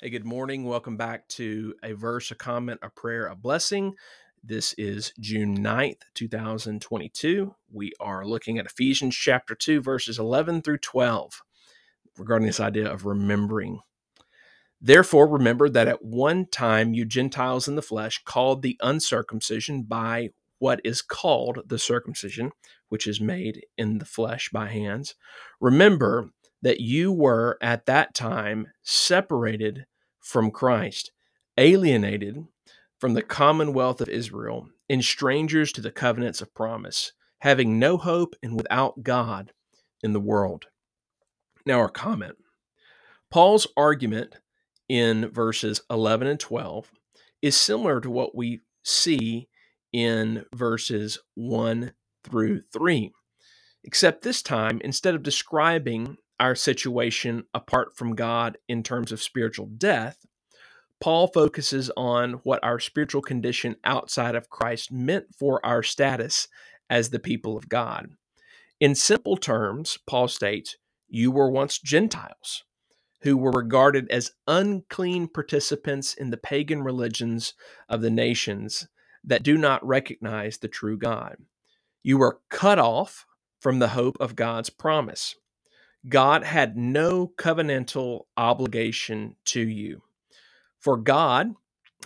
Hey, good morning. Welcome back to a verse, a comment, a prayer, a blessing. This is June 9th, 2022. We are looking at Ephesians chapter 2, verses 11 through 12, regarding this idea of remembering. Therefore, remember that at one time you Gentiles in the flesh, called the uncircumcision by what is called the circumcision, which is made in the flesh by hands, remember that you were at that time separated from Christ, alienated from the commonwealth of Israel, and strangers to the covenants of promise, having no hope and without God in the world. Now, our comment Paul's argument in verses 11 and 12 is similar to what we see in verses 1 through 3, except this time, instead of describing our situation apart from God in terms of spiritual death, Paul focuses on what our spiritual condition outside of Christ meant for our status as the people of God. In simple terms, Paul states, You were once Gentiles who were regarded as unclean participants in the pagan religions of the nations that do not recognize the true God. You were cut off from the hope of God's promise. God had no covenantal obligation to you. For God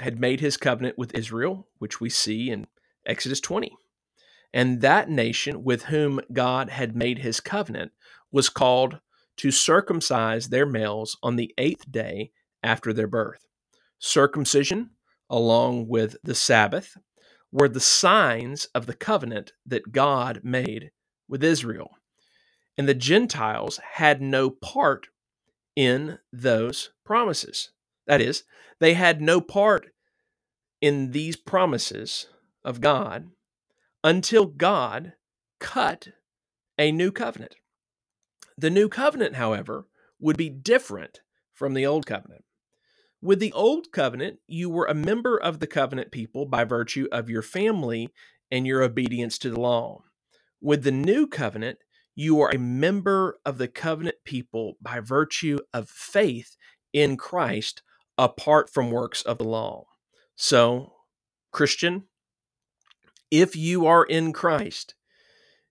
had made his covenant with Israel, which we see in Exodus 20. And that nation with whom God had made his covenant was called to circumcise their males on the eighth day after their birth. Circumcision, along with the Sabbath, were the signs of the covenant that God made with Israel and the Gentiles had no part in those promises. That is, they had no part in these promises of God until God cut a new covenant. The new covenant, however, would be different from the old covenant. With the old covenant, you were a member of the covenant people by virtue of your family and your obedience to the law. With the new covenant, you are a member of the covenant people by virtue of faith in Christ apart from works of the law. So, Christian, if you are in Christ,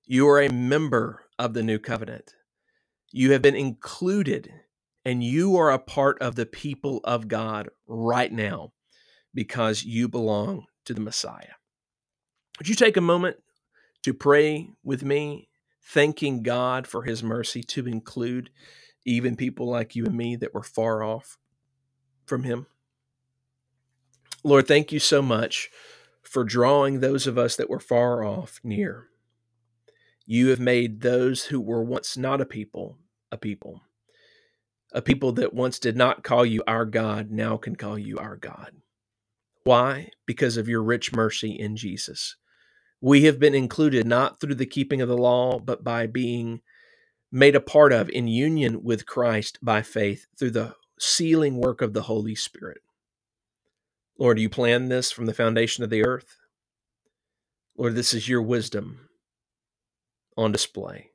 you are a member of the new covenant. You have been included and you are a part of the people of God right now because you belong to the Messiah. Would you take a moment to pray with me thanking God for his mercy to include even people like you and me that were far off from him. Lord, thank you so much for drawing those of us that were far off near. You have made those who were once not a people a people. A people that once did not call you our God now can call you our God. Why? Because of your rich mercy in Jesus. We have been included not through the keeping of the law, but by being made a part of in union with Christ by faith through the sealing work of the Holy Spirit. Lord, you planned this from the foundation of the earth. Lord, this is your wisdom on display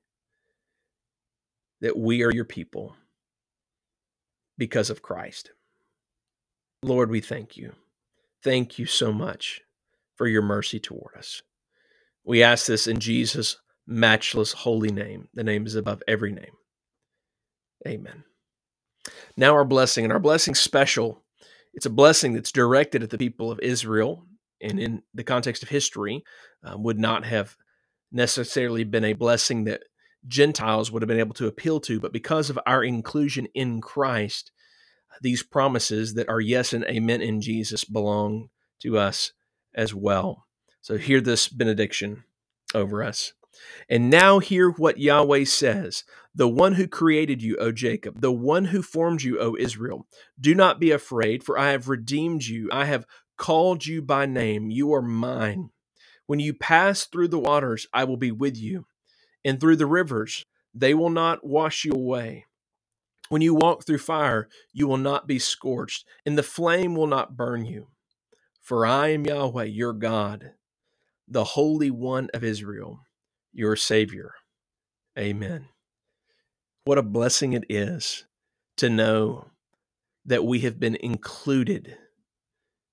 that we are your people because of Christ. Lord, we thank you. Thank you so much for your mercy toward us. We ask this in Jesus' matchless holy name. The name is above every name. Amen. Now, our blessing, and our blessing special. It's a blessing that's directed at the people of Israel, and in the context of history, um, would not have necessarily been a blessing that Gentiles would have been able to appeal to. But because of our inclusion in Christ, these promises that are yes and amen in Jesus belong to us as well. So hear this benediction over us. And now hear what Yahweh says The one who created you, O Jacob, the one who formed you, O Israel. Do not be afraid, for I have redeemed you. I have called you by name. You are mine. When you pass through the waters, I will be with you, and through the rivers, they will not wash you away. When you walk through fire, you will not be scorched, and the flame will not burn you. For I am Yahweh, your God the Holy One of Israel, your Savior. Amen. What a blessing it is to know that we have been included,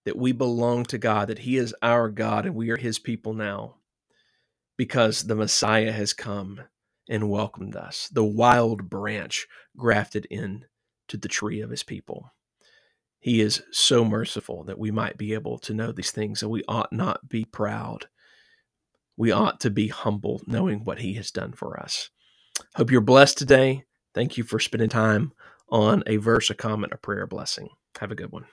that we belong to God, that He is our God and we are His people now because the Messiah has come and welcomed us, the wild branch grafted in to the tree of His people. He is so merciful that we might be able to know these things, and we ought not be proud. We ought to be humble, knowing what He has done for us. Hope you're blessed today. Thank you for spending time on a verse, a comment, a prayer, a blessing. Have a good one.